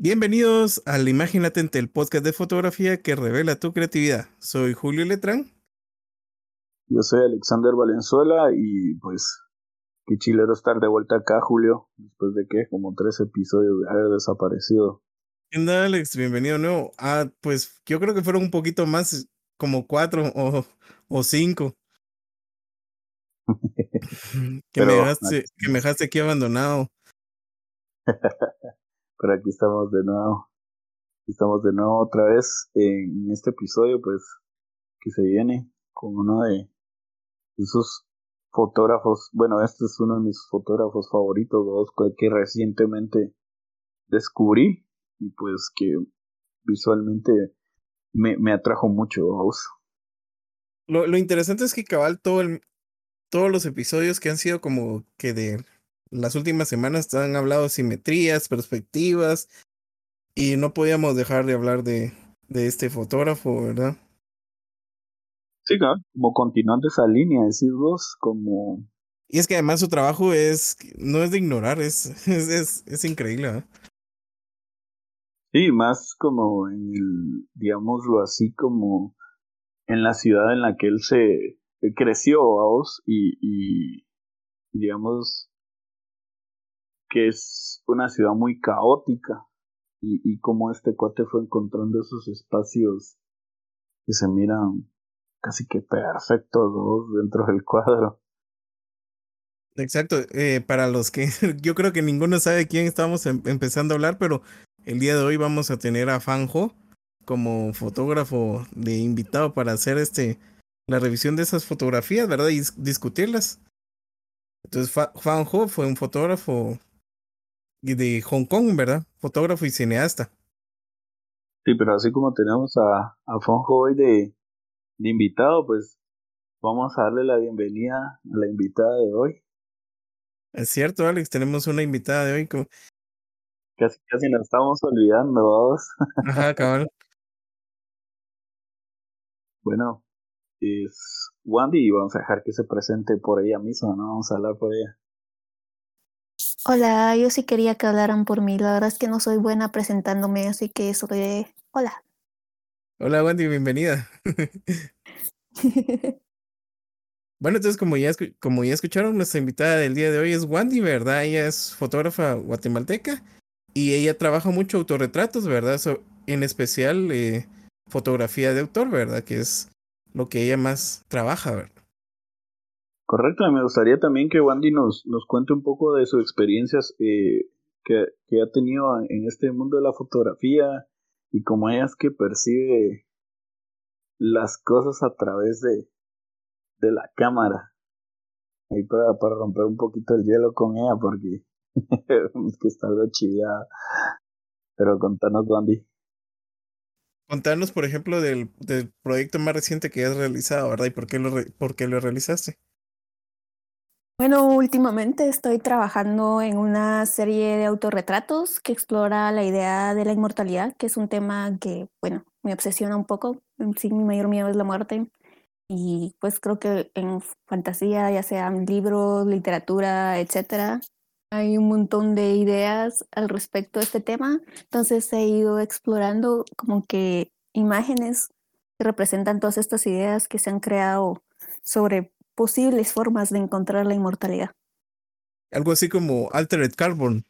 Bienvenidos al Imagen Latente, el podcast de fotografía que revela tu creatividad. Soy Julio Letrán. Yo soy Alexander Valenzuela y pues qué chilero estar de vuelta acá, Julio, después de que como tres episodios de haber desaparecido. ¿Qué onda, Alex? Bienvenido nuevo. Ah, pues yo creo que fueron un poquito más, como cuatro o, o cinco. que, me dejaste, que me dejaste aquí abandonado. Pero aquí estamos de nuevo. Estamos de nuevo otra vez en este episodio, pues, que se viene con uno de esos fotógrafos. Bueno, este es uno de mis fotógrafos favoritos, dos que recientemente descubrí y pues que visualmente me, atrajo mucho. Lo, lo interesante es que cabal todo el, todos los episodios que han sido como que de las últimas semanas han hablado de simetrías, perspectivas, y no podíamos dejar de hablar de, de este fotógrafo, ¿verdad? Sí, claro, como continuando esa línea, decís vos, como... Y es que además su trabajo es, no es de ignorar, es, es, es, es increíble, ¿eh? Sí, más como en el, digámoslo así, como en la ciudad en la que él se creció, vos, y, y digamos, que es una ciudad muy caótica y, y como este cuate fue encontrando esos espacios que se miran casi que perfectos dentro del cuadro. Exacto, eh, para los que yo creo que ninguno sabe quién estamos em empezando a hablar, pero el día de hoy vamos a tener a Fanjo como fotógrafo de invitado para hacer este la revisión de esas fotografías, ¿verdad? Y discutirlas. Entonces, Fanjo fue un fotógrafo de Hong Kong, ¿verdad? Fotógrafo y cineasta. Sí, pero así como tenemos a, a Fonjo hoy de, de invitado, pues vamos a darle la bienvenida a la invitada de hoy. Es cierto, Alex, tenemos una invitada de hoy. Como... Casi, casi nos estamos olvidando, vamos. Ajá, cabrón. bueno, es Wandy y vamos a dejar que se presente por ella misma, ¿no? Vamos a hablar por ella. Hola, yo sí quería que hablaran por mí. La verdad es que no soy buena presentándome, así que soy hola. Hola Wendy, bienvenida. bueno, entonces como ya, como ya escucharon, nuestra invitada del día de hoy es Wendy, ¿verdad? Ella es fotógrafa guatemalteca y ella trabaja mucho autorretratos, ¿verdad? en especial eh, fotografía de autor, ¿verdad? Que es lo que ella más trabaja, ¿verdad? Correcto, me gustaría también que Wandy nos, nos cuente un poco de sus experiencias eh, que, que, ha tenido en este mundo de la fotografía y cómo es que percibe las cosas a través de, de la cámara. Ahí para, para romper un poquito el hielo con ella, porque es que está algo chillada. Pero contanos, Wandy. Contanos, por ejemplo, del, del proyecto más reciente que has realizado, ¿verdad? ¿Y por qué lo, por qué lo realizaste? Bueno, últimamente estoy trabajando en una serie de autorretratos que explora la idea de la inmortalidad, que es un tema que, bueno, me obsesiona un poco. Sí, mi mayor miedo es la muerte. Y pues creo que en fantasía, ya sean libros, literatura, etcétera, hay un montón de ideas al respecto de este tema. Entonces he ido explorando como que imágenes que representan todas estas ideas que se han creado sobre posibles formas de encontrar la inmortalidad. Algo así como Altered Carbon.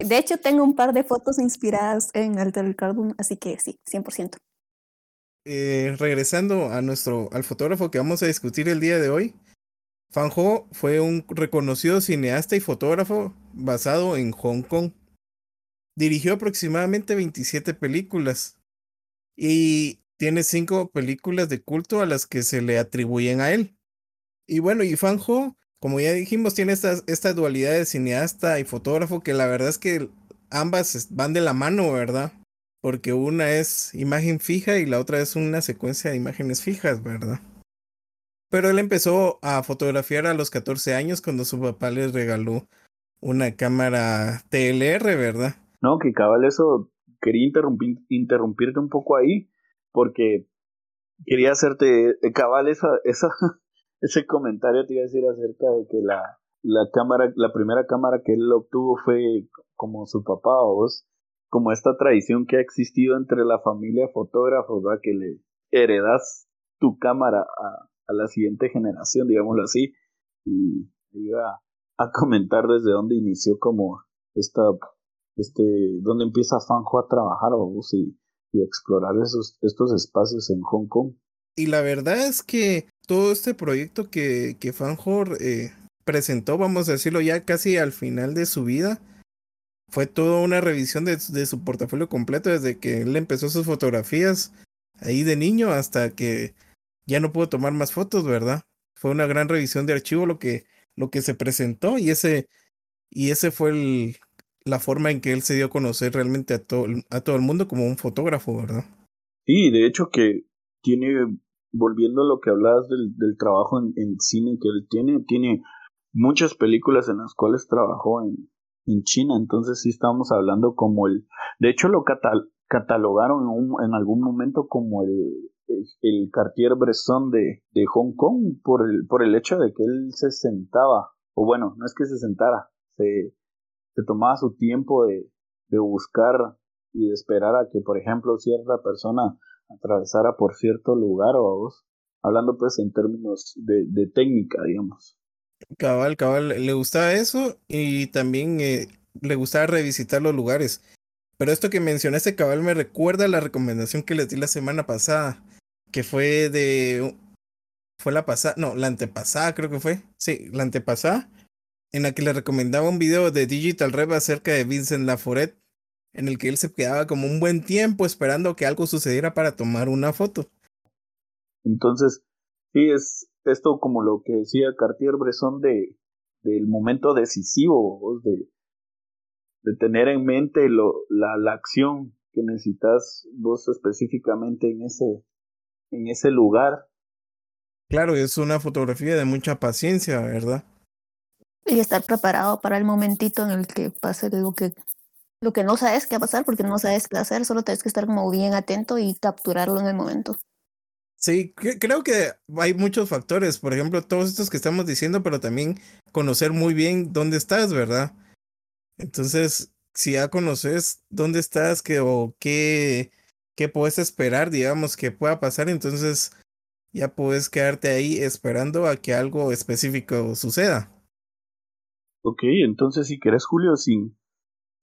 De hecho, tengo un par de fotos inspiradas en Altered Carbon, así que sí, 100%. Eh, regresando a nuestro, al fotógrafo que vamos a discutir el día de hoy, Fan Ho fue un reconocido cineasta y fotógrafo basado en Hong Kong. Dirigió aproximadamente 27 películas y tiene cinco películas de culto a las que se le atribuyen a él. Y bueno, y Fanjo, como ya dijimos, tiene esta, esta dualidad de cineasta y fotógrafo que la verdad es que ambas van de la mano, ¿verdad? Porque una es imagen fija y la otra es una secuencia de imágenes fijas, ¿verdad? Pero él empezó a fotografiar a los 14 años cuando su papá le regaló una cámara TLR, ¿verdad? No, que cabal eso, quería interrumpir, interrumpirte un poco ahí, porque quería hacerte eh, cabal esa, ese comentario te iba a decir acerca de que la, la cámara, la primera cámara que él obtuvo fue como su papá o vos, como esta tradición que ha existido entre la familia fotógrafos, ¿verdad? que le heredas tu cámara a, a la siguiente generación, digámoslo así, y iba a comentar desde dónde inició como esta, este, dónde empieza Fanjo a trabajar, vamos, y, y explorar esos, estos espacios en Hong Kong. Y la verdad es que todo este proyecto que, que Fanjor eh, presentó, vamos a decirlo ya casi al final de su vida, fue toda una revisión de, de, su portafolio completo desde que él empezó sus fotografías ahí de niño hasta que ya no pudo tomar más fotos, ¿verdad? Fue una gran revisión de archivo lo que, lo que se presentó y ese, y ese fue la forma en que él se dio a conocer realmente a todo, a todo el mundo como un fotógrafo, ¿verdad? Sí, de hecho que tiene, volviendo a lo que hablabas del, del trabajo en, en, cine que él tiene, tiene muchas películas en las cuales trabajó en, en China, entonces sí estábamos hablando como el, de hecho lo catal, catalogaron un, en algún momento como el, el, el Cartier-Bresson de, de Hong Kong por el, por el hecho de que él se sentaba, o bueno, no es que se sentara, se, se tomaba su tiempo de, de buscar y de esperar a que, por ejemplo, cierta persona atravesara por cierto lugar o vos, hablando pues en términos de, técnica, digamos. Cabal, cabal, le gustaba eso y también eh, le gustaba revisitar los lugares. Pero esto que mencionaste, cabal, me recuerda a la recomendación que les di la semana pasada, que fue de... Fue la pasada, no, la antepasada creo que fue. Sí, la antepasada, en la que le recomendaba un video de Digital Rev acerca de Vincent Laforet, en el que él se quedaba como un buen tiempo esperando que algo sucediera para tomar una foto. Entonces, sí, es esto como lo que decía Cartier-Bresson de, del momento decisivo, de, de tener en mente lo, la, la acción que necesitas vos específicamente en ese, en ese lugar. Claro, es una fotografía de mucha paciencia, ¿verdad? Y estar preparado para el momentito en el que pase lo que lo que no sabes qué va a pasar porque no sabes qué hacer, solo tienes que estar como bien atento y capturarlo en el momento. Sí, creo que hay muchos factores, por ejemplo, todos estos que estamos diciendo, pero también conocer muy bien dónde estás, ¿verdad? Entonces, si ya conoces dónde estás que, o qué, qué puedes esperar, digamos, que pueda pasar, entonces ya puedes quedarte ahí esperando a que algo específico suceda. Ok, entonces si querés, Julio, sin,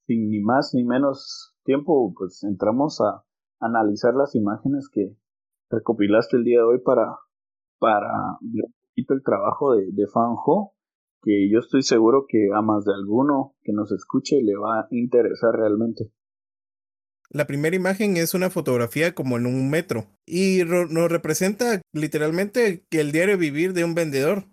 sin ni más ni menos tiempo, pues entramos a analizar las imágenes que recopilaste el día de hoy para, para un poquito el trabajo de, de Fanjo, que yo estoy seguro que a más de alguno que nos escuche le va a interesar realmente. La primera imagen es una fotografía como en un metro y nos representa literalmente que el diario vivir de un vendedor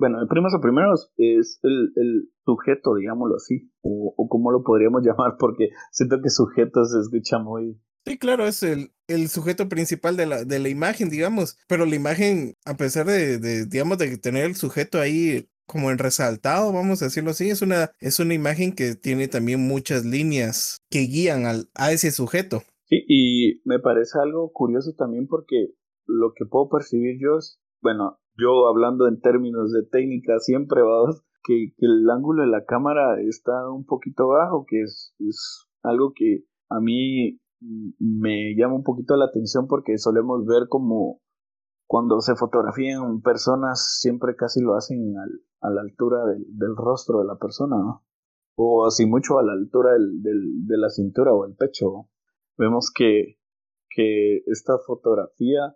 bueno, el primeros o primeros es el, el sujeto, digámoslo así, o, o como lo podríamos llamar, porque siento que sujeto se escucha muy... Sí, claro, es el, el sujeto principal de la, de la imagen, digamos, pero la imagen, a pesar de, de, digamos, de tener el sujeto ahí como en resaltado, vamos a decirlo así, es una, es una imagen que tiene también muchas líneas que guían al, a ese sujeto. Sí, y me parece algo curioso también porque lo que puedo percibir yo es, bueno, yo hablando en términos de técnica siempre, vamos, que, que, el ángulo de la cámara está un poquito bajo, que es, es algo que a mí me llama un poquito la atención porque solemos ver como cuando se fotografían personas siempre casi lo hacen a la altura del, rostro de la persona. O así mucho a la altura del, de la cintura o el pecho. Vemos que, que esta fotografía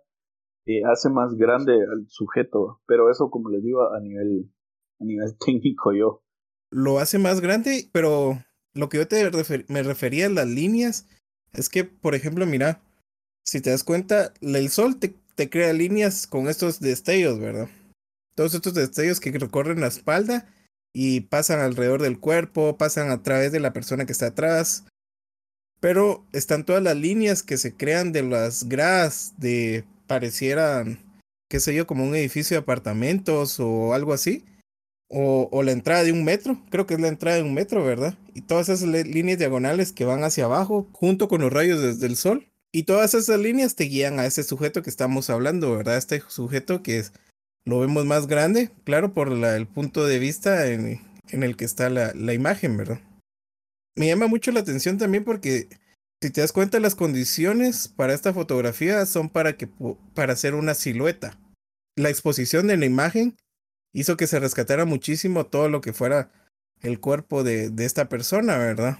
hace más grande al sujeto, pero eso como les digo a nivel, a nivel técnico yo. Lo hace más grande, pero lo que yo te me refería a las líneas es que, por ejemplo, mira, si te das cuenta, el sol te, te crea líneas con estos destellos, ¿verdad? Todos estos destellos que recorren la espalda y pasan alrededor del cuerpo, pasan a través de la persona que está atrás. Pero están todas las líneas que se crean de las gradas de parecieran, qué sé yo, como un edificio de apartamentos o algo así. O, la entrada de un metro, creo que es la entrada de un metro, ¿verdad? Y todas esas líneas diagonales que van hacia abajo, junto con los rayos desde el sol. Y todas esas líneas te guían a ese sujeto que estamos hablando, ¿verdad? Este sujeto que es, lo vemos más grande, claro, por el punto de vista en, en el que está la, la, imagen, ¿verdad? Me llama mucho la atención también porque Si te das cuenta, las condiciones para esta fotografía son para, que, para hacer una silueta. La exposición de la imagen hizo que se rescatara muchísimo todo lo que fuera el cuerpo de, de esta persona, ¿verdad?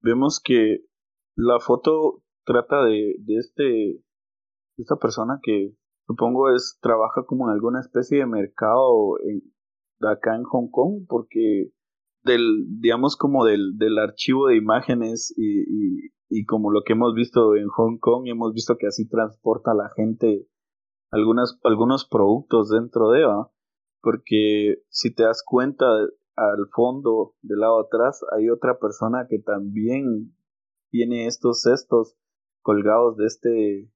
Vemos que la foto trata de, de este esta persona que supongo es trabaja como en alguna especie de mercado en, acá en Hong Kong porque del digamos como del, del archivo de imágenes y, y, y, como lo que hemos visto en Hong Kong hemos visto que así transporta la gente algunas, algunos productos dentro de ¿va? porque si te das cuenta al fondo del lado atrás hay otra persona que también tiene estos cestos colgados de este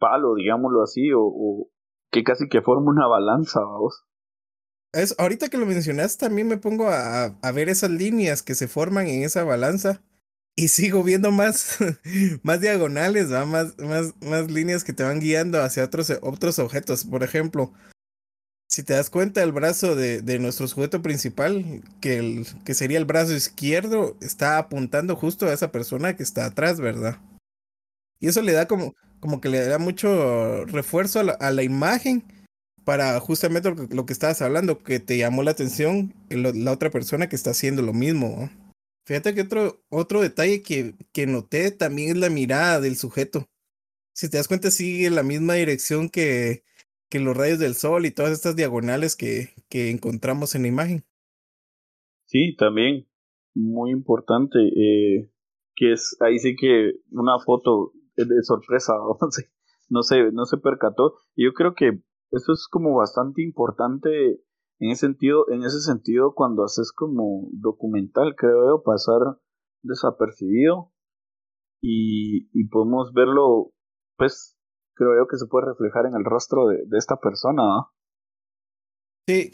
palo, digámoslo así, o, que casi que forma una balanza, vamos. Es, ahorita que lo mencionas, también me pongo a, a, ver esas líneas que se forman en esa balanza y sigo viendo más, más diagonales, ¿va? Más, más, más líneas que te van guiando hacia otros, otros objetos. Por ejemplo, si te das cuenta, el brazo de, de nuestro sujeto principal, que, el, que sería el brazo izquierdo, está apuntando justo a esa persona que está atrás, ¿verdad? Y eso le da como, como que le da mucho refuerzo a la, a la imagen para justamente lo que, lo que, estabas hablando, que te llamó la atención la, la otra persona que está haciendo lo mismo. Fíjate que otro, otro detalle que, que noté también es la mirada del sujeto. Si te das cuenta, sigue la misma dirección que, que los rayos del sol y todas estas diagonales que, que encontramos en la imagen. Sí, también muy importante, eh, que es ahí sí que una foto de sorpresa, no sé, no se percató. Yo creo que eso es como bastante importante en ese sentido, en ese sentido cuando haces como documental, creo yo, pasar desapercibido y, podemos verlo, pues creo yo que se puede reflejar en el rostro de, de esta persona. ¿no? Sí,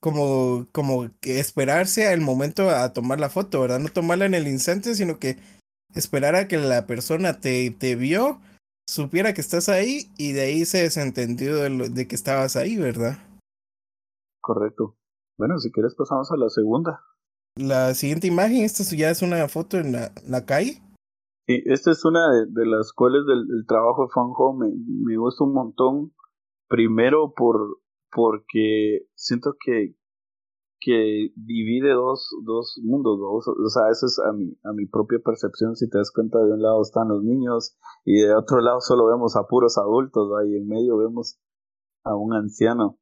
como, como que esperarse al momento a tomar la foto, ¿verdad? No tomarla en el instante, sino que esperar a que la persona te, te vio, supiera que estás ahí y de ahí se desentendió de, de que estabas ahí, ¿verdad? Correcto. Bueno, si quieres pasamos a la segunda. La siguiente imagen, esta ya es una foto en la, la calle. Sí, esta es una de, de las cuales del, del, trabajo de Fan Home me, me gusta un montón. Primero por porque siento que que divide dos, dos mundos, dos, o sea, es a mi, a mi propia percepción, si te das cuenta, de un lado están los niños y de otro lado solo vemos a puros adultos, ahí en medio vemos a un anciano.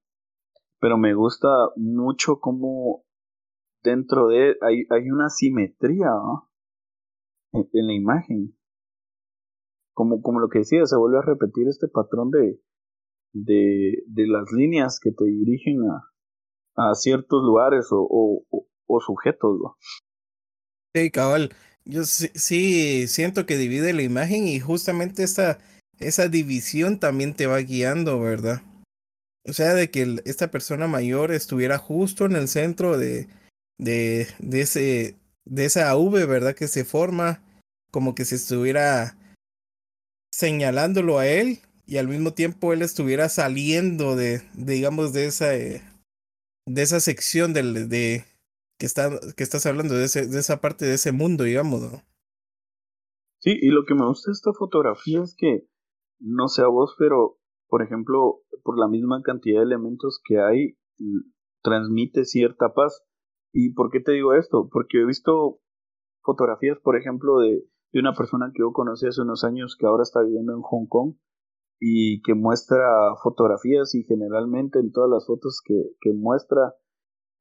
Pero me gusta mucho cómo dentro de hay, hay una simetría en, la imagen. Como, como lo que decía, se vuelve a repetir este patrón de, de, de las líneas que te dirigen a, a ciertos lugares o, o, sujetos. ¿no? Sí, cabal. Yo sí, siento que divide la imagen y justamente esa, esa división también te va guiando, ¿verdad? O sea, de que esta persona mayor estuviera justo en el centro de, de, de, ese, de esa V, ¿verdad? Que se forma como que se estuviera señalándolo a él y al mismo tiempo él estuviera saliendo de, de digamos, de esa, eh, de esa sección del, de que, está, que estás hablando, de, ese, de esa parte de ese mundo, digamos. ¿no? Sí, y lo que me gusta de esta fotografía es que, no sé a vos, pero, por ejemplo, por la misma cantidad de elementos que hay, transmite cierta paz. ¿Y por qué te digo esto? Porque he visto fotografías, por ejemplo, de, de una persona que yo conocí hace unos años que ahora está viviendo en Hong Kong y que muestra fotografías y generalmente en todas las fotos que, que muestra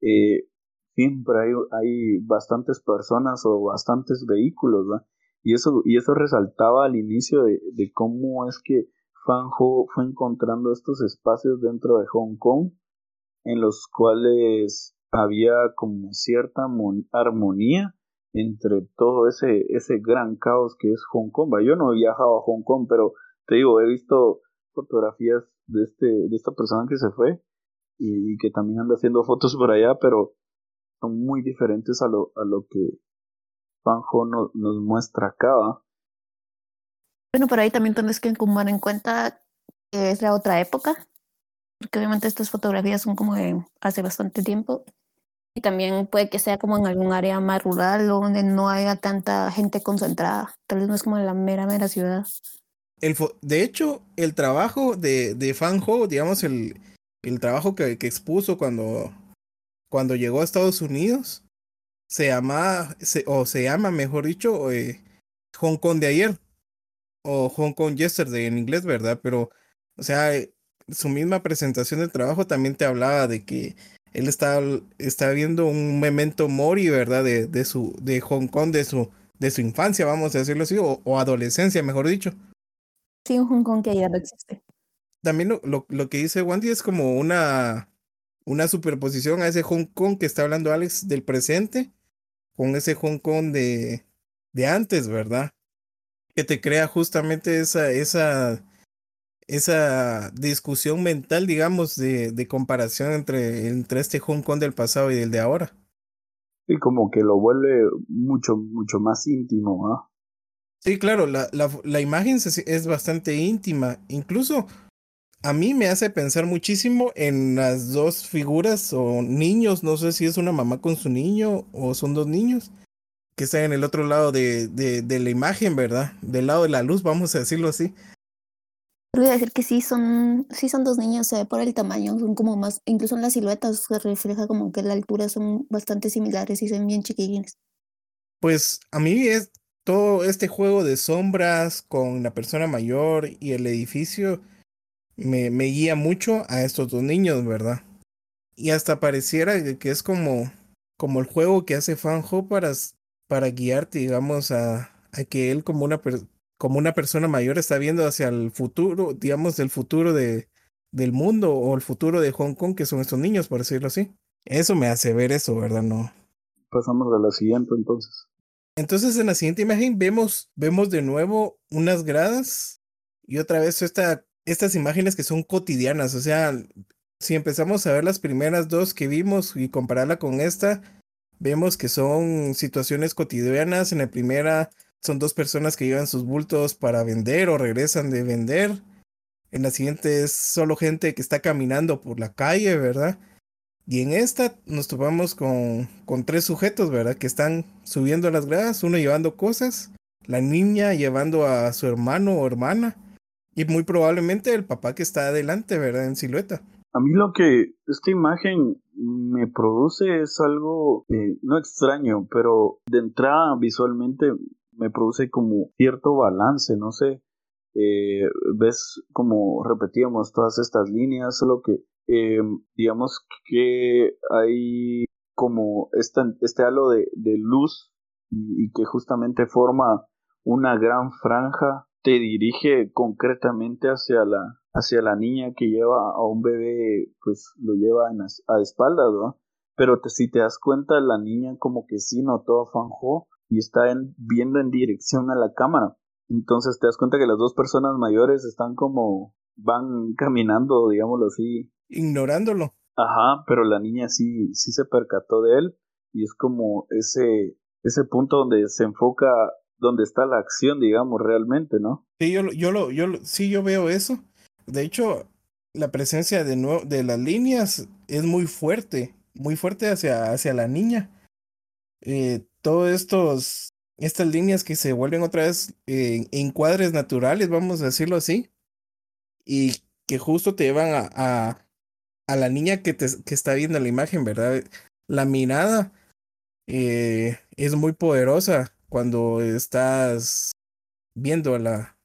eh, siempre hay, hay bastantes personas o bastantes vehículos y eso y eso resaltaba al inicio de, de cómo es que Fanjo fue encontrando estos espacios dentro de Hong Kong en los cuales había como cierta armonía entre todo ese ese gran caos que es Hong Kong. Yo no he viajado a Hong Kong, pero te digo, he visto fotografías de este, de esta persona que se fue y, que también anda haciendo fotos por allá, pero son muy diferentes a lo, a lo que Panjo no, nos muestra acá. Bueno, por ahí también tienes que tomar en cuenta que es la otra época, porque obviamente estas fotografías son como de hace bastante tiempo. Y también puede que sea como en algún área más rural donde no haya tanta gente concentrada. Tal vez no es como en la mera, mera ciudad. De hecho, el trabajo de, de Fanjo, digamos, el, el trabajo que, que, expuso cuando, cuando llegó a Estados Unidos, se llama, o se llama, mejor dicho, eh, Hong Kong de ayer, o Hong Kong Yesterday en inglés, ¿verdad? Pero, o sea, su misma presentación del trabajo también te hablaba de que él está, está viendo un memento mori, ¿verdad? De, de, su, de Hong Kong, de su, de su infancia, vamos a decirlo así, o, adolescencia, mejor dicho. Sí, un Hong Kong que ya no existe. También lo, lo, lo, que dice Wandy es como una, una superposición a ese Hong Kong que está hablando Alex del presente con ese Hong Kong de, de antes, ¿verdad? Que te crea justamente esa, esa esa discusión mental, digamos, de, de comparación entre, entre este Hong Kong del pasado y el de ahora. Y como que lo vuelve mucho, mucho más íntimo, ¿no? Sí, claro, la, la, la imagen es bastante íntima. Incluso a mí me hace pensar muchísimo en las dos figuras o niños, no sé si es una mamá con su niño o son dos niños, que están en el otro lado de, de, de la imagen, ¿verdad? Del lado de la luz, vamos a decirlo así. Voy a decir que sí son, sí son dos niños, se ve por el tamaño, son como más, incluso en las siluetas se refleja como que la altura son bastante similares y son bien chiquilines. Pues a mí es todo este juego de sombras con la persona mayor y el edificio me, guía mucho a estos dos niños, ¿verdad? Y hasta pareciera que es como, como el juego que hace Fanjo para, para guiarte, digamos, a, a que él como una como una persona mayor está viendo hacia el futuro, digamos, el futuro de, del mundo o el futuro de Hong Kong, que son estos niños, por decirlo así. Eso me hace ver eso, ¿verdad? No. Pasamos a la siguiente entonces. Entonces en la siguiente imagen vemos, vemos de nuevo unas gradas y otra vez esta, estas imágenes que son cotidianas. O sea, si empezamos a ver las primeras dos que vimos y compararla con esta, vemos que son situaciones cotidianas. En la primera son dos personas que llevan sus bultos para vender o regresan de vender. En la siguiente es solo gente que está caminando por la calle, ¿verdad? Y en esta nos topamos con, con tres sujetos, ¿verdad? Que están subiendo las gradas, uno llevando cosas, la niña llevando a su hermano o hermana, y muy probablemente el papá que está adelante, ¿verdad? En silueta. A mí lo que esta imagen me produce es algo eh, no extraño, pero de entrada visualmente me produce como cierto balance, no sé, eh, ves como repetíamos todas estas líneas, solo que eh, digamos que hay como este halo de, de luz y, que justamente forma una gran franja, te dirige concretamente hacia la, hacia la niña que lleva a un bebé, pues lo lleva a espaldas. Pero si te das cuenta, la niña como que sí notó a Fanjo y está viendo en dirección a la cámara. Entonces te das cuenta que las dos personas mayores están como van caminando, digámoslo así. Ignorándolo. Ajá, pero la niña sí, sí se percató de él y es como ese, ese punto donde se enfoca, donde está la acción, digamos, realmente, ¿no? Sí, yo, yo, lo, yo, sí, yo veo eso. De hecho, la presencia de, de las líneas es muy fuerte, muy fuerte hacia, hacia la niña. Eh, todos estos, estas líneas que se vuelven otra vez eh, encuadres naturales, vamos a decirlo así, y que justo te llevan a, a, a la niña que, te, que está viendo la imagen, ¿verdad? La mirada eh, es muy poderosa cuando estás viendo a la,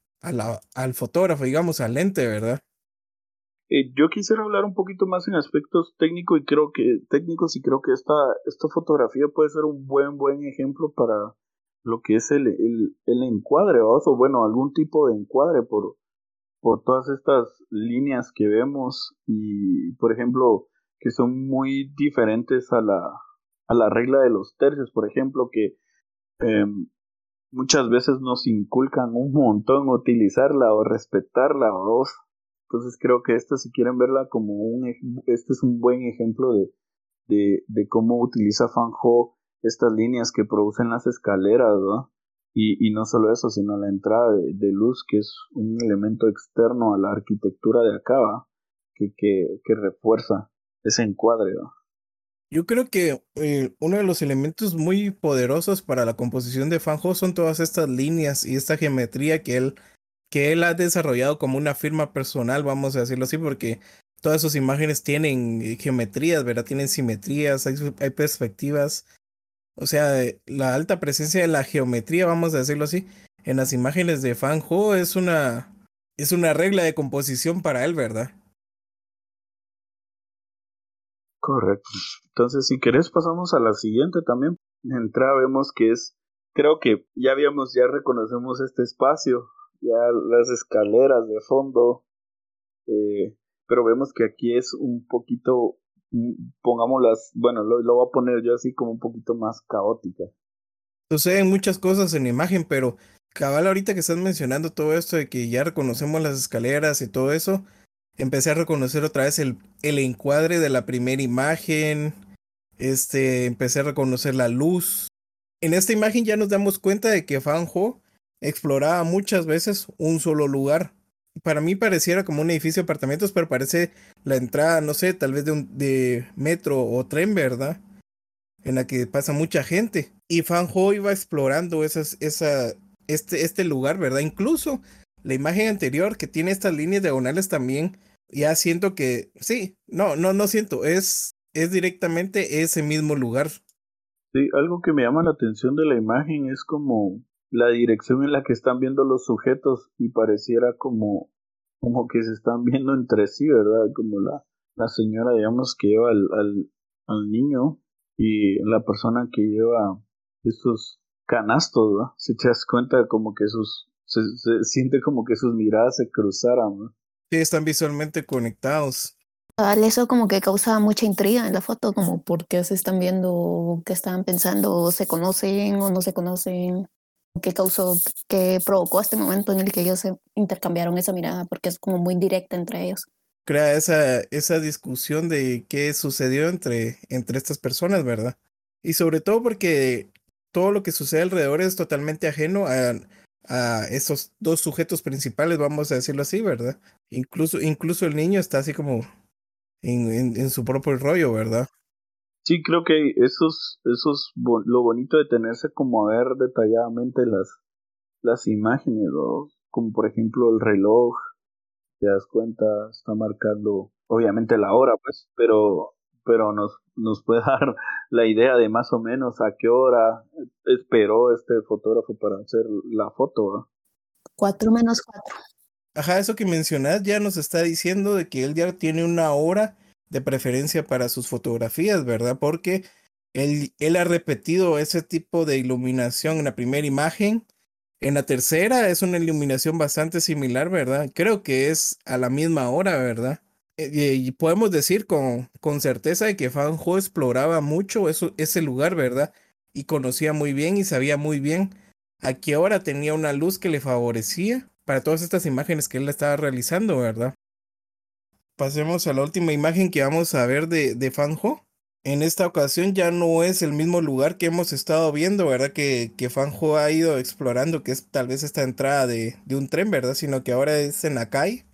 al fotógrafo, digamos, al lente, ¿verdad? Eh, yo quisiera hablar un poquito más en aspectos técnicos y creo que técnicos y creo que esta, esta fotografía puede ser un buen buen ejemplo para lo que es el, el, el encuadre o bueno algún tipo de encuadre por, por todas estas líneas que vemos y por ejemplo que son muy diferentes a la, a la regla de los tercios por ejemplo que em, muchas veces nos inculcan un montón utilizarla o respetarla o entonces creo que esta, si quieren verla como un, este es un buen ejemplo de, de, de cómo utiliza Fanjo estas líneas que producen las escaleras, ¿no? Y, no solo eso, sino la entrada de, luz, que es un elemento externo a la arquitectura de acá, que, que, que refuerza ese encuadre. Yo creo que eh, uno de los elementos muy poderosos para la composición de Fanjo son todas estas líneas y esta geometría que él, que él ha desarrollado como una firma personal, vamos a decirlo así, porque todas sus imágenes tienen eh, geometrías, ¿verdad? Tienen simetrías, hay, hay perspectivas. O sea, la alta presencia de la geometría, vamos a decirlo así, en las imágenes de Fanjo es una, es una regla de composición para él, ¿verdad? Correcto. Entonces, si querés, pasamos a la siguiente también. Entrada vemos que es, creo que ya habíamos, ya reconocemos este espacio, ya las escaleras de fondo, eh, pero vemos que aquí es un poquito, pongámoslas, bueno, lo, lo voy a poner yo así como un poquito más caótica. Suceden muchas cosas en la imagen, pero cabal ahorita que estás mencionando todo esto de que ya reconocemos las escaleras y todo eso, empecé a reconocer otra vez el, el encuadre de la primera imagen, este, empecé a reconocer la luz. En esta imagen ya nos damos cuenta de que Fanjo exploraba muchas veces un solo lugar. Para mí pareciera como un edificio de apartamentos, pero parece la entrada, no sé, tal vez de un de metro o tren, ¿verdad? En la que pasa mucha gente. Y Fanjo iba explorando esas, esa, este, este lugar, ¿verdad? Incluso la imagen anterior que tiene estas líneas diagonales también, ya siento que, sí, no, no, no siento, es, es directamente ese mismo lugar. Sí, algo que me llama la atención de la imagen es como la dirección en la que están viendo los sujetos y pareciera como, como que se están viendo entre sí, ¿verdad? Como la, la señora, digamos, que lleva al, al, al niño y la persona que lleva estos canastos, ¿verdad? Si te das cuenta como que sus, se, siente como que sus miradas se cruzaran. ¿no? Sí, están visualmente conectados. Eso como que causa mucha intriga en la foto, como por qué se están viendo, qué están pensando, o se conocen o no se conocen, qué causó, qué provocó este momento en el que ellos intercambiaron esa mirada, porque es como muy directa entre ellos. Crea esa, esa discusión de qué sucedió entre, entre estas personas, ¿verdad? Y sobre todo porque todo lo que sucede alrededor es totalmente ajeno a, a esos dos sujetos principales, vamos a decirlo así, ¿verdad? Incluso, incluso el niño está así como en, en, su propio rollo, ¿verdad? Sí, creo que eso es, eso es lo bonito de tenerse como a ver detalladamente las, las imágenes, como por ejemplo el reloj, te das cuenta, está marcando obviamente la hora, pues, pero pero nos, nos puede dar la idea de más o menos a qué hora esperó este fotógrafo para hacer la foto. ¿no? Cuatro menos cuatro. Ajá, eso que mencionas ya nos está diciendo de que él ya tiene una hora de preferencia para sus fotografías, ¿verdad? Porque él, él ha repetido ese tipo de iluminación en la primera imagen. En la tercera es una iluminación bastante similar, ¿verdad? Creo que es a la misma hora, ¿verdad? Eh, y podemos decir con, con certeza de que Fanjo exploraba mucho eso, ese lugar, ¿verdad? Y conocía muy bien y sabía muy bien a qué hora tenía una luz que le favorecía para todas estas imágenes que él estaba realizando, ¿verdad? Pasemos a la última imagen que vamos a ver de, de Fanjo. En esta ocasión ya no es el mismo lugar que hemos estado viendo, ¿verdad? Que, que Fanjo ha ido explorando, que es tal vez esta entrada de, de un tren, ¿verdad? Sino que ahora es en la calle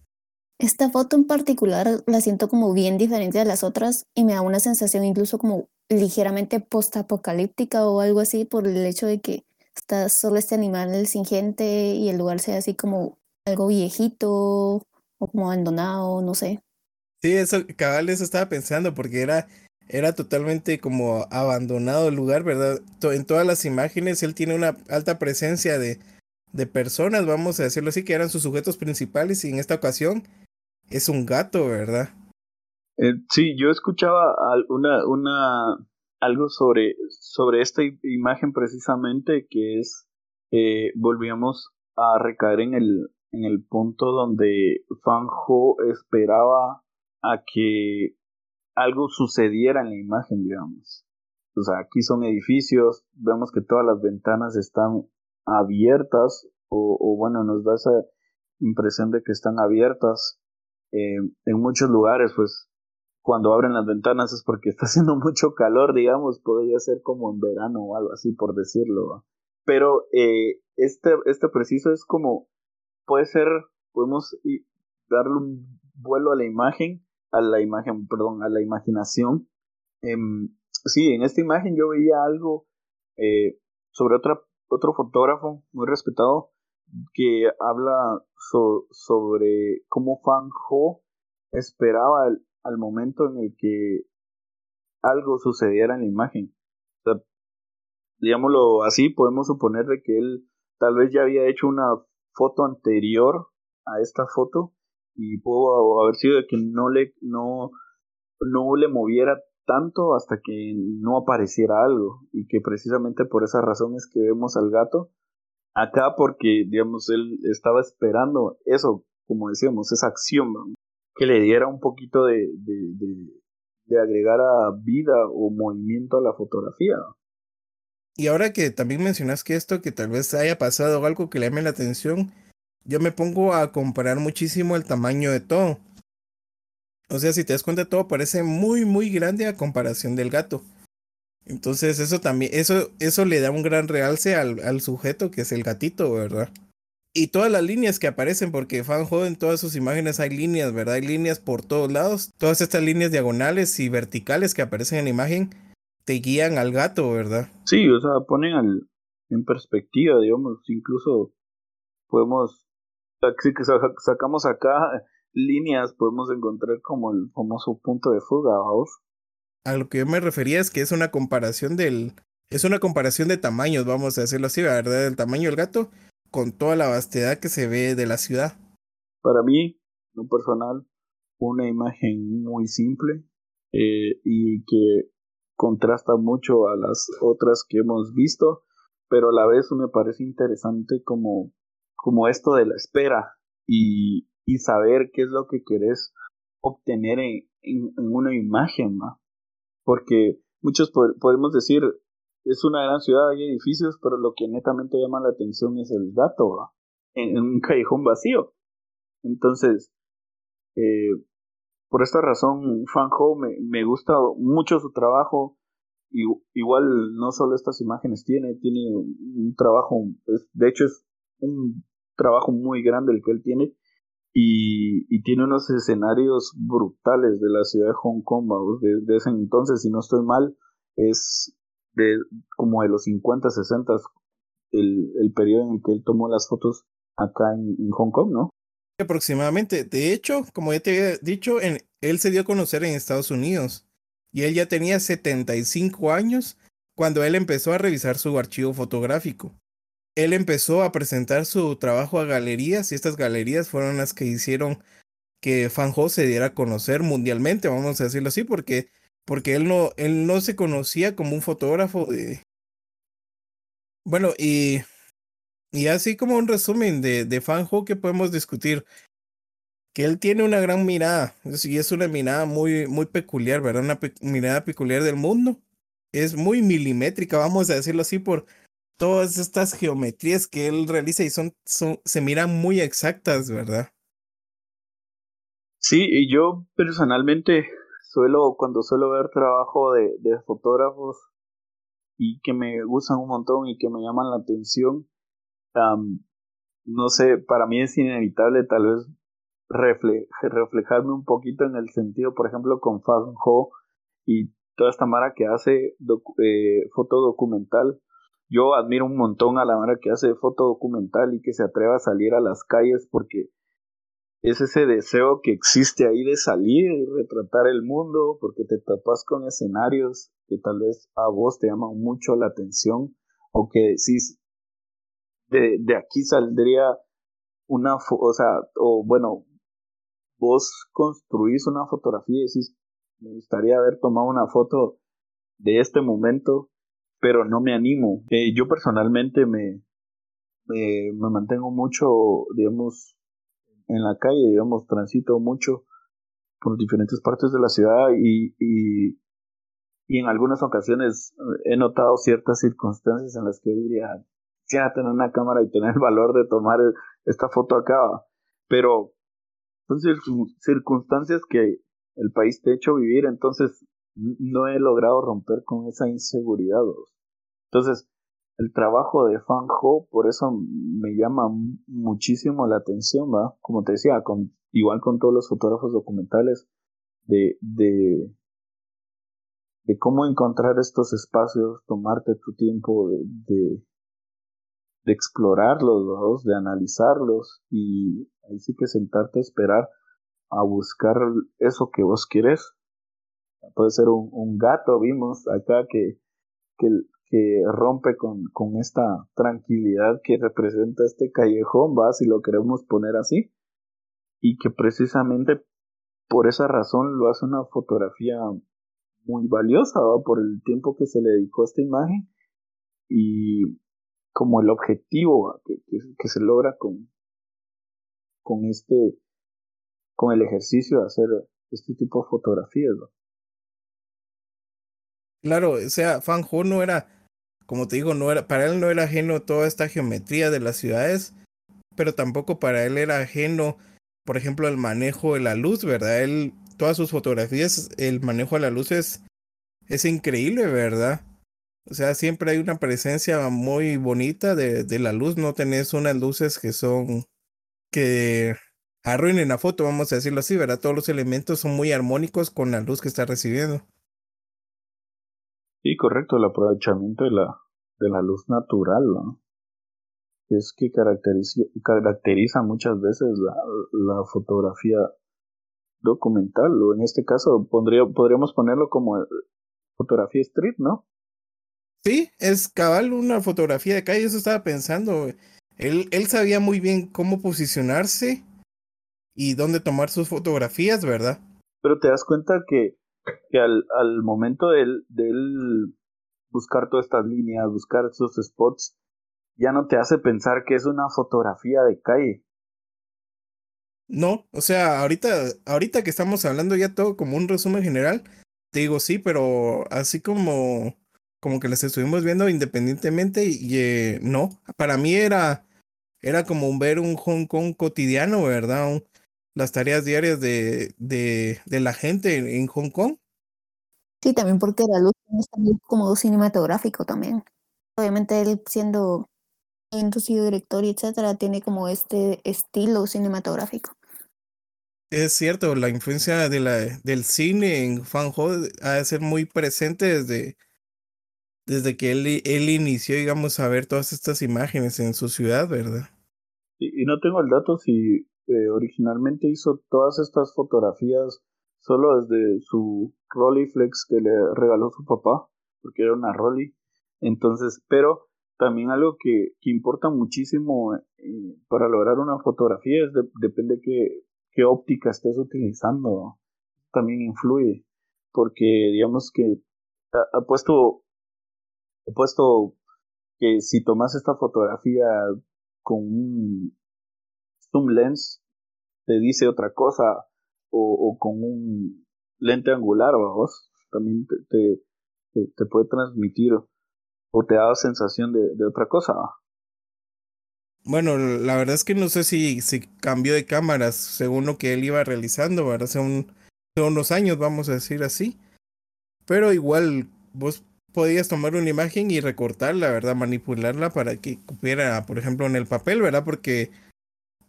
esta foto en particular la siento como bien diferente de las otras y me da una sensación incluso como ligeramente postapocalíptica o algo así por el hecho de que está solo este animal sin gente y el lugar sea así como algo viejito o como abandonado, no sé. Sí, eso, cabal, eso estaba pensando porque era, era totalmente como abandonado el lugar, ¿verdad? En todas las imágenes él tiene una alta presencia de, de personas, vamos a decirlo así, que eran sus sujetos principales y en esta ocasión es un gato, ¿verdad? Eh, sí, yo escuchaba una, una, algo sobre, sobre esta imagen precisamente que es, eh, volvíamos a recaer en el, en el punto donde Fanjo esperaba a que algo sucediera en la imagen, digamos. O sea, aquí son edificios, vemos que todas las ventanas están abiertas, o, bueno, nos da esa impresión de que están abiertas eh, en muchos lugares, pues cuando abren las ventanas es porque está haciendo mucho calor, digamos, podría ser como en verano o algo así, por decirlo. Pero eh, este, este preciso es como, puede ser, podemos darle un vuelo a la imagen, a la imagen, perdón, a la imaginación, em, sí, en esta imagen yo veía algo eh, sobre otra, otro fotógrafo muy respetado que habla sobre cómo Fan Ho esperaba al momento en el que algo sucediera en la imagen. O digámoslo así, podemos suponer de que él tal vez ya había hecho una foto anterior a esta foto y pudo haber sido de que no le no no le moviera tanto hasta que no apareciera algo. Y que precisamente por esas razones que vemos al gato acá porque digamos él estaba esperando eso como decíamos esa acción que le diera un poquito de, de, de, agregar a vida o movimiento a la fotografía. Y ahora que también mencionas que esto que tal vez haya pasado algo que le llame la atención yo me pongo a comparar muchísimo el tamaño de todo o sea, si te das cuenta, todo parece muy, muy grande a comparación del gato. Entonces, eso también, eso, eso le da un gran realce al, al sujeto que es el gatito, ¿verdad? Y todas las líneas que aparecen, porque Fanjo en todas sus imágenes hay líneas, ¿verdad? Hay líneas por todos lados. Todas estas líneas diagonales y verticales que aparecen en la imagen te guían al gato, ¿verdad? Sí, o sea, ponen en perspectiva, digamos, incluso podemos, que sacamos acá líneas podemos encontrar como el famoso punto de fuga, ¿vamos? A lo que yo me refería es que es una comparación del... Es una comparación de tamaños, vamos a decirlo así, ¿verdad? El tamaño del gato con toda la vastedad que se ve de la ciudad. Para mí, lo personal, una imagen muy simple eh, y que contrasta mucho a las otras que hemos visto, pero a la vez me parece interesante como, como esto de la espera y, y saber qué es lo que querés obtener en, en, una imagen, ¿no? Porque muchos podemos decir, es una gran ciudad, hay edificios, pero lo que netamente llama la atención es el gato, En, un callejón vacío. Entonces, eh, por esta razón, Fanjo me, me gusta mucho su trabajo. Igual no solo estas imágenes tiene, tiene un trabajo, de hecho es un trabajo muy grande el que él tiene y, tiene unos escenarios brutales de la ciudad de Hong Kong, de, ese entonces, si no estoy mal, es de como de los 50, 60, el, el periodo en el que él tomó las fotos acá en, Hong Kong, ¿no? Aproximadamente. De hecho, como ya te había dicho, en, él se dio a conocer en Estados Unidos y él ya tenía 75 años cuando él empezó a revisar su archivo fotográfico él empezó a presentar su trabajo a galerías y estas galerías fueron las que hicieron que Fanjo se diera a conocer mundialmente, vamos a decirlo así, porque, porque él, no, él no se conocía como un fotógrafo de... Bueno, y, y así como un resumen de, de Fanjo que podemos discutir, que él tiene una gran mirada, y es una mirada muy, muy peculiar, ¿verdad? Una mirada peculiar del mundo. Es muy milimétrica, vamos a decirlo así, por, todas estas geometrías que él realiza y son, son se miran muy exactas, ¿verdad? Sí, y yo personalmente suelo, cuando suelo ver trabajo de, fotógrafos y que me gustan un montón y que me llaman la atención, no sé, para mí es inevitable tal vez reflejarme un poquito en el sentido, por ejemplo, con Fan Ho y toda esta mara que hace eh, foto documental yo admiro un montón a la manera que hace foto documental y que se atreva a salir a las calles porque es ese deseo que existe ahí de salir y retratar el mundo porque te tapas con escenarios que tal vez a vos te llaman mucho la atención o que decís de, de aquí saldría una o sea o bueno vos construís una fotografía y decís me gustaría haber tomado una foto de este momento pero no me animo. Eh, yo personalmente me, me mantengo mucho, digamos, en la calle, digamos, transito mucho por diferentes partes de la ciudad y, y, y en algunas ocasiones he notado ciertas circunstancias en las que diría, quisiera tener una cámara y tener el valor de tomar esta foto acá, pero son circunstancias que el país te ha hecho vivir, entonces no he logrado romper con esa inseguridad. Entonces, el trabajo de Fan Ho, por eso me llama muchísimo la atención, ¿va? Como te decía, con, igual con todos los fotógrafos documentales, de, de, de cómo encontrar estos espacios, tomarte tu tiempo de, de, explorarlos, de analizarlos y ahí sí que sentarte a esperar a buscar eso que vos quieres. Puede ser un, gato, vimos acá que, que, que rompe con, con, esta tranquilidad que representa este callejón, va, si lo queremos poner así, y que precisamente por esa razón lo hace una fotografía muy valiosa, ¿va? por el tiempo que se le dedicó a esta imagen y como el objetivo que, que, se logra con, con este con el ejercicio de hacer este tipo de fotografías. Claro, o sea, Fan Ho no era, como te digo, no era, para él no era ajeno toda esta geometría de las ciudades, pero tampoco para él era ajeno, por ejemplo, el manejo de la luz, ¿verdad? Él, todas sus fotografías, el manejo de la luz es, es increíble, ¿verdad? O sea, siempre hay una presencia muy bonita de, de la luz, no tenés unas luces que son, que arruinen la foto, vamos a decirlo así, ¿verdad? Todos los elementos son muy armónicos con la luz que está recibiendo. Sí, correcto, el aprovechamiento de la, de la luz natural, ¿no? Es que caracteriza, caracteriza muchas veces la, la fotografía documental, o en este caso pondría, podríamos ponerlo como fotografía street, ¿no? Sí, es cabal una fotografía de calle, eso estaba pensando. Él, él sabía muy bien cómo posicionarse y dónde tomar sus fotografías, ¿verdad? Pero te das cuenta que, que al, al momento de él, buscar todas estas líneas, buscar esos spots, ya no te hace pensar que es una fotografía de calle. No, o sea, ahorita, ahorita que estamos hablando ya todo como un resumen general, te digo sí, pero así como, como que las estuvimos viendo independientemente y eh, no, para mí era, era como ver un Hong Kong cotidiano, ¿verdad? Las tareas diarias de, de, de la gente en, Hong Kong. Sí, también porque la luz es también como cinematográfico también. Obviamente él siendo sido director y etcétera, tiene como este estilo cinematográfico. Es cierto, la influencia de la, del cine en Fan Ho ha de ser muy presente desde, desde que él, él inició, digamos, a ver todas estas imágenes en su ciudad, ¿verdad? Y, y no tengo el dato si eh, originalmente hizo todas estas fotografías solo desde su Rolleiflex que le regaló su papá, porque era una Rolly. Entonces, pero también algo que, que importa muchísimo eh, para lograr una fotografía es depende qué, qué óptica estés utilizando. También influye, porque digamos que ha, puesto, ha puesto que si tomas esta fotografía con un zoom lens te dice otra cosa o, con un lente angular, vos también te, te, te, puede transmitir o te da sensación de, otra cosa. Bueno, la verdad es que no sé si, si cambió de cámaras según lo que él iba realizando, ¿verdad? Hace, hace unos años, vamos a decir así. Pero igual vos podías tomar una imagen y recortarla, ¿verdad? Manipularla para que cupiera, por ejemplo, en el papel, ¿verdad? Porque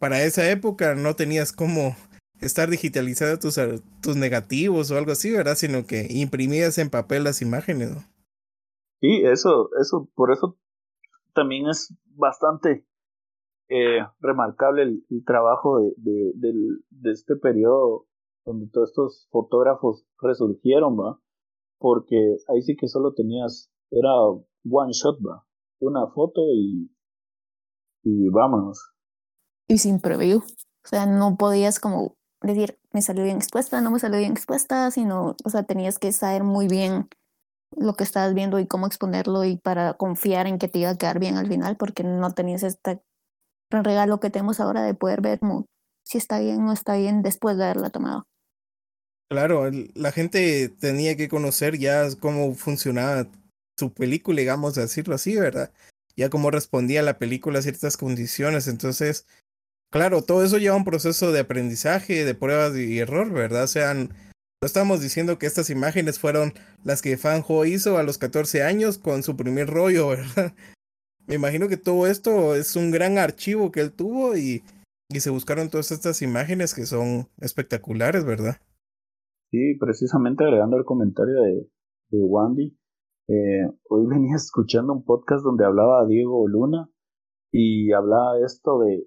para esa época no tenías como estar digitalizando tus, tus negativos o algo así, ¿verdad? Sino que imprimías en papel las imágenes, ¿no? Sí, eso, eso, por eso también es bastante eh, remarcable el, trabajo de, de, de, este periodo donde todos estos fotógrafos resurgieron, ¿va? Porque ahí sí que solo tenías, era one shot, ¿va? Una foto y, y vámonos y sin preview. O sea, no podías como decir, me salió bien expuesta, no me salió bien expuesta, sino, o sea, tenías que saber muy bien lo que estabas viendo y cómo exponerlo y para confiar en que te iba a quedar bien al final, porque no tenías este regalo que tenemos ahora de poder ver si está bien o no está bien después de haberla tomado. Claro, la gente tenía que conocer ya cómo funcionaba su película, digamos, decirlo así, ¿verdad? Ya cómo respondía la película a ciertas condiciones. Entonces, Claro, todo eso lleva un proceso de aprendizaje, de pruebas y error, ¿verdad? O sea, no estamos diciendo que estas imágenes fueron las que Fanjo hizo a los 14 años con su primer rollo, ¿verdad? Me imagino que todo esto es un gran archivo que él tuvo y, y se buscaron todas estas imágenes que son espectaculares, ¿verdad? Sí, precisamente agregando el comentario de, Wandy. Eh, hoy venía escuchando un podcast donde hablaba Diego Luna y hablaba de esto de,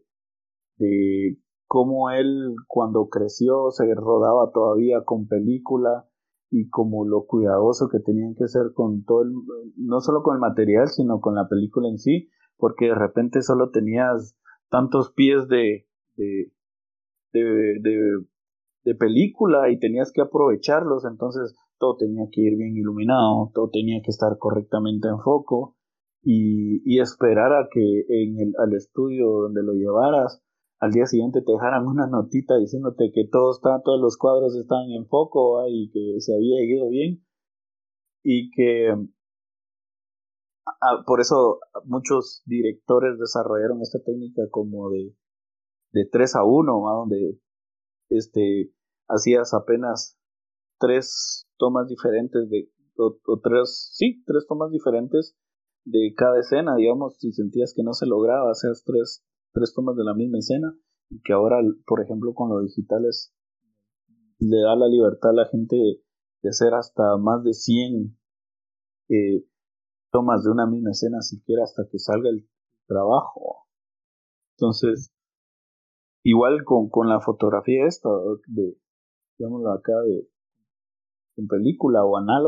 de cómo él cuando creció se rodaba todavía con película y como lo cuidadoso que tenían que ser con todo el, no solo con el material sino con la película en sí porque de repente solo tenías tantos pies de, de, de, de película y tenías que aprovecharlos entonces todo tenía que ir bien iluminado todo tenía que estar correctamente en foco y, y esperar a que en el, al estudio donde lo llevaras al día siguiente te dejaran una notita diciéndote que todo está, todos los cuadros estaban en foco y que se había ido bien. Y que por eso muchos directores desarrollaron esta técnica como de, de 3 a 1, donde este, hacías apenas tres tomas diferentes de, o, o, tres, sí, tres tomas diferentes de cada escena, digamos, si sentías que no se lograba, hacías tres tres tomas de la misma escena y que ahora, por ejemplo, con lo digital es, le da la libertad a la gente de hacer hasta más de 100 eh, tomas de una misma escena siquiera hasta que salga el trabajo. Entonces, igual con, con la fotografía esta, de, digámoslo acá, de en película o anal,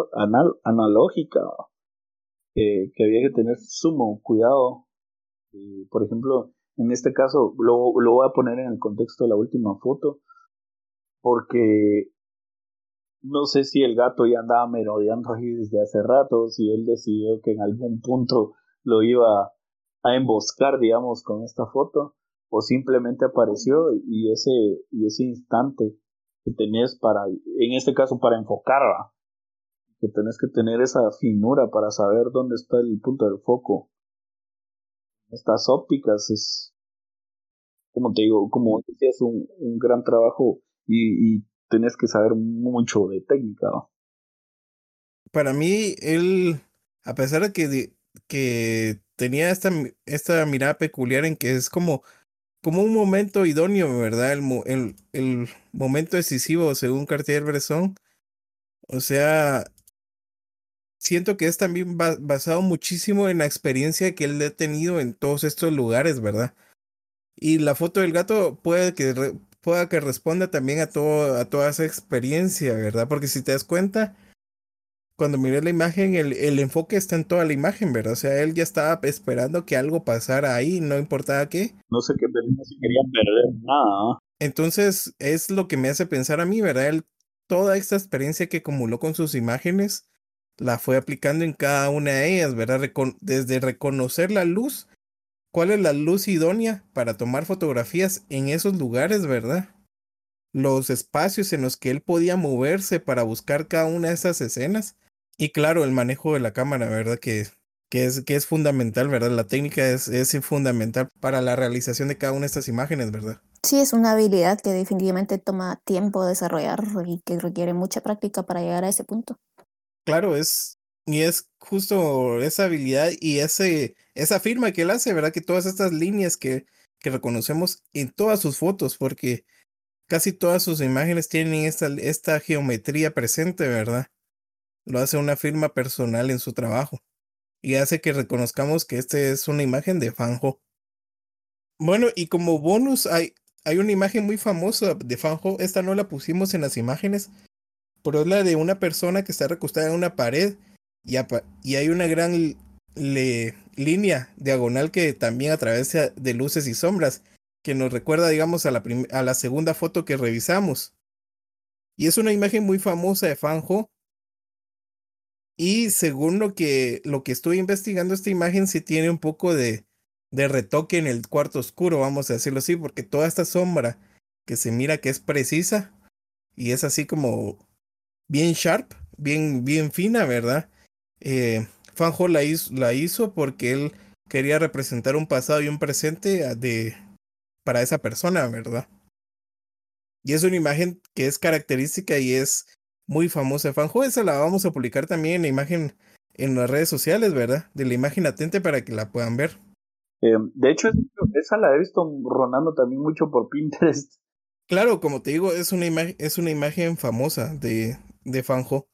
analógica, eh, que había que tener sumo cuidado. Por ejemplo, en este caso, lo, lo voy a poner en el contexto de la última foto, porque no sé si el gato ya andaba merodeando ahí desde hace rato, si él decidió que en algún punto lo iba a emboscar, digamos, con esta foto, o simplemente apareció y ese, y ese instante que tenés para, en este caso, para enfocarla, que tenés que tener esa finura para saber dónde está el punto del foco estas ópticas es, como te digo, como decías, un, un gran trabajo y, y, tenés que saber mucho de técnica. Para mí, él, a pesar de que, que tenía esta, esta mirada peculiar en que es como, como un momento idóneo, ¿verdad? El, el, el momento decisivo, según Cartier-Bresson. O sea, siento que es también basado muchísimo en la experiencia que él ha tenido en todos estos lugares, ¿verdad? Y la foto del gato puede que, pueda que responda también a, todo, a toda esa experiencia, ¿verdad? Porque si te das cuenta, cuando miré la imagen, el, el enfoque está en toda la imagen, ¿verdad? O sea, él ya estaba esperando que algo pasara ahí, no importaba qué. No sé qué, no se quería perder nada. Entonces, es lo que me hace pensar a mí, ¿verdad? Él, toda esta experiencia que acumuló con sus imágenes, la fue aplicando en cada una de ellas, ¿verdad? desde reconocer la luz, cuál es la luz idónea para tomar fotografías en esos lugares, ¿verdad? Los espacios en los que él podía moverse para buscar cada una de esas escenas. Y claro, el manejo de la cámara, ¿verdad? Que, que, es, que es fundamental, ¿verdad? La técnica es, es fundamental para la realización de cada una de estas imágenes, ¿verdad? Sí, es una habilidad que definitivamente toma tiempo desarrollar y que requiere mucha práctica para llegar a ese punto. Claro, es, y es justo esa habilidad y ese, esa firma que él hace, ¿verdad? Que todas estas líneas que, que reconocemos en todas sus fotos, porque casi todas sus imágenes tienen esta, esta geometría presente, ¿verdad? Lo hace una firma personal en su trabajo y hace que reconozcamos que esta es una imagen de Fanjo. Bueno, y como bonus hay, hay una imagen muy famosa de Fanjo, esta no la pusimos en las imágenes, pero es la de una persona que está recostada en una pared y, y hay una gran línea diagonal que también atraviesa de luces y sombras, que nos recuerda, digamos, a la, a la segunda foto que revisamos. Y es una imagen muy famosa de Fanjo. Y según lo que, lo que estoy investigando, esta imagen sí tiene un poco de, de retoque en el cuarto oscuro, vamos a decirlo así, porque toda esta sombra que se mira que es precisa y es así como bien sharp, bien, bien fina, ¿verdad? Eh, Fanjo la hizo, la hizo porque él quería representar un pasado y un presente ah, de, para esa persona, ¿verdad? Y es una imagen que es característica y es muy famosa. Fanjo, esa la vamos a publicar también en la imagen en las redes sociales, ¿verdad? De la imagen atente para que la puedan ver. Eh, de hecho, esa la he visto rondando también mucho por Pinterest. Claro, como te digo, es una, imagen es una imagen famosa de, de Fanjo.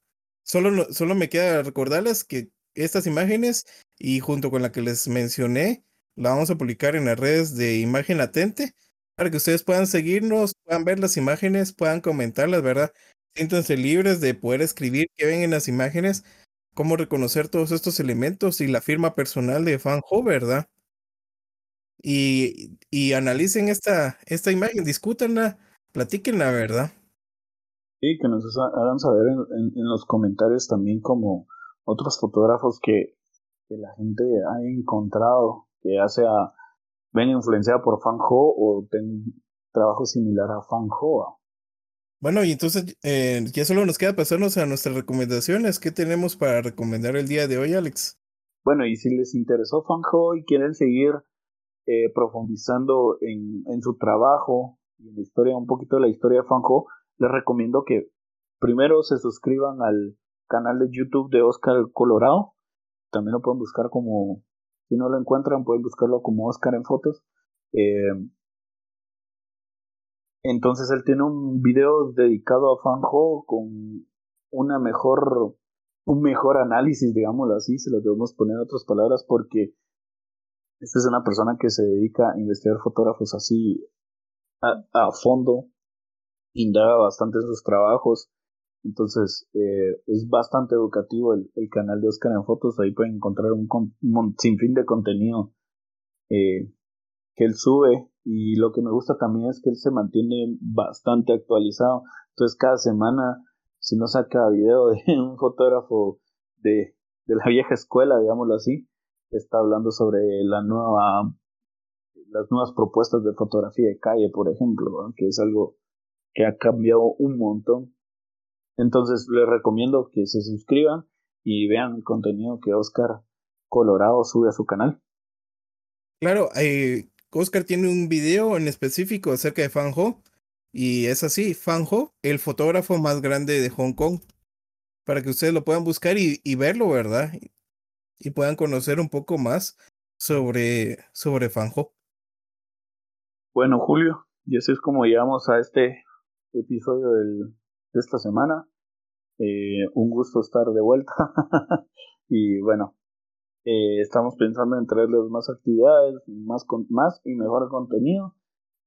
Solo, solo me queda recordarles que estas imágenes y junto con la que les mencioné, la vamos a publicar en las redes de Imagen Latente para que ustedes puedan seguirnos, puedan ver las imágenes, puedan comentarlas, ¿verdad? Siéntanse libres de poder escribir qué ven en las imágenes, cómo reconocer todos estos elementos y la firma personal de Fanjo, ¿verdad? Y, y analicen esta, esta imagen, discútanla, platiquenla, ¿verdad? Sí, que nos hagan saber en, los comentarios también como otros fotógrafos que, que la gente ha encontrado, que ya sea ven influenciada por Fanjo o ten trabajo similar a Fanjo. Bueno, y entonces eh, ya solo nos queda pasarnos a nuestras recomendaciones. ¿Qué tenemos para recomendar el día de hoy, Alex? Bueno, y si les interesó Fanjo y quieren seguir eh, profundizando en, en, su trabajo y en la historia, un poquito de la historia de Fanjo, les recomiendo que primero se suscriban al canal de YouTube de Oscar Colorado. También lo pueden buscar como, si no lo encuentran, pueden buscarlo como Oscar en fotos. Eh, entonces él tiene un video dedicado a Fanjo con una mejor, un mejor análisis, digámoslo así, se lo debemos poner en otras palabras, porque esta es una persona que se dedica a investigar fotógrafos así a fondo, indaga bastante en sus trabajos. Entonces, eh, es bastante educativo el, canal de Oscar en Fotos. Ahí pueden encontrar un, sinfín de contenido eh, que él sube. Y lo que me gusta también es que él se mantiene bastante actualizado. Entonces, cada semana, si no saca video de un fotógrafo de, de la vieja escuela, digámoslo así, está hablando sobre la nueva las nuevas propuestas de fotografía de calle, por ejemplo, que es algo que ha cambiado un montón. Entonces les recomiendo que se suscriban y vean el contenido que Oscar Colorado sube a su canal. Claro, eh, Oscar tiene un video en específico acerca de Fanjo y es así, Fanjo, el fotógrafo más grande de Hong Kong, para que ustedes lo puedan buscar y, y verlo, ¿verdad? Y puedan conocer un poco más sobre, sobre Fanjo. Bueno, Julio, y así es como llegamos a este episodio de esta semana. Eh, un gusto estar de vuelta. y bueno, eh, estamos pensando en traerles más actividades, más, con, más y mejor contenido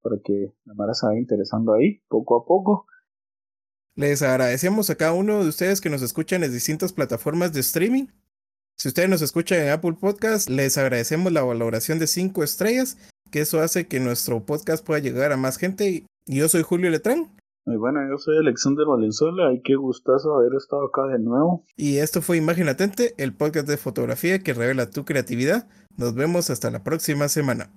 para que la Mara se vaya interesando ahí poco a poco. Les agradecemos a cada uno de ustedes que nos escuchan en distintas plataformas de streaming. Si ustedes nos escuchan en Apple Podcast, les agradecemos la valoración de 5 estrellas, que eso hace que nuestro podcast pueda llegar a más gente. Yo soy Julio Letrán. Bueno, yo soy Alexander Valenzuela y qué gustazo haber estado acá de nuevo. Y esto fue Imagen Latente, el podcast de fotografía que revela tu creatividad. Nos vemos hasta la próxima semana.